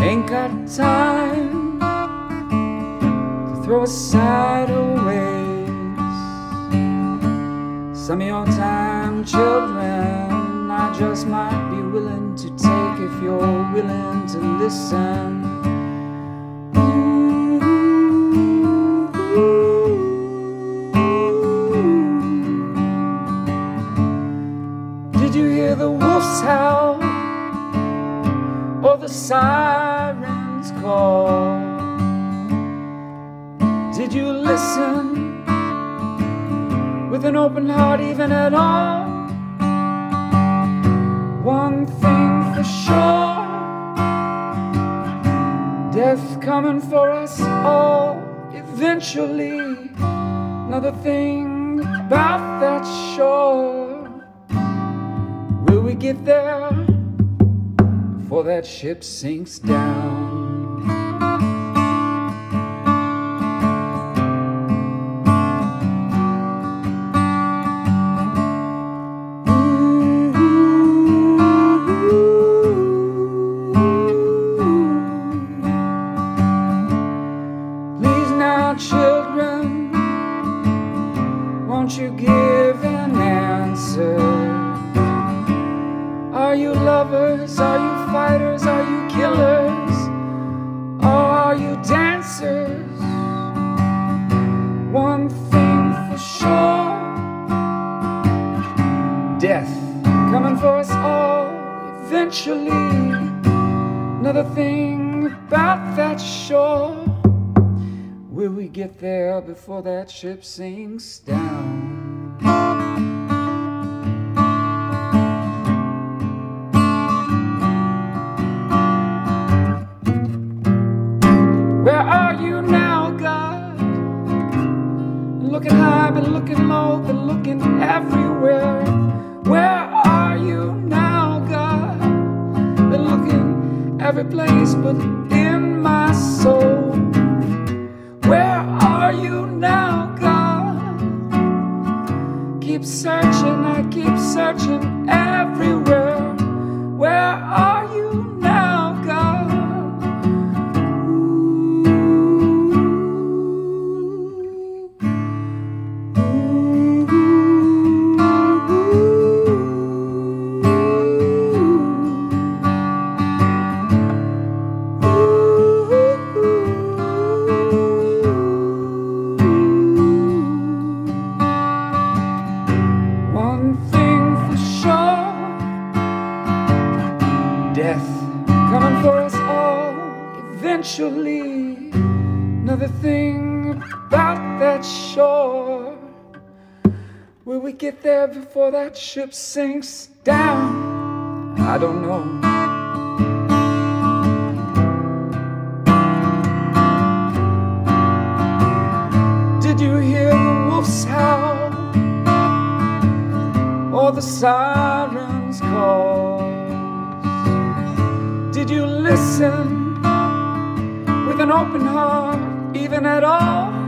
Ain't got time to throw aside a waste. Some of your time, children, I just might be willing to take if you're willing to listen. Did you hear the wolf's howl? or the siren's call? Did you listen with an open heart, even at all? One thing for sure death coming for us all eventually. Another thing about that shore. Will we get there? Ship sinks down. Please now, children, won't you give an answer? Death coming for us all eventually. Another thing about that shore. Will we get there before that ship sinks down? Where are you now, God? Looking high, been looking low, been looking everywhere. Where are you now, God? Been looking every place but in my soul. Where are you now, God? Keep searching, I keep searching everywhere. Where are eventually another thing about that shore. Will we get there before that ship sinks down? I don't know. Did you hear the wolves howl or the sirens listen? with an open heart, even at all.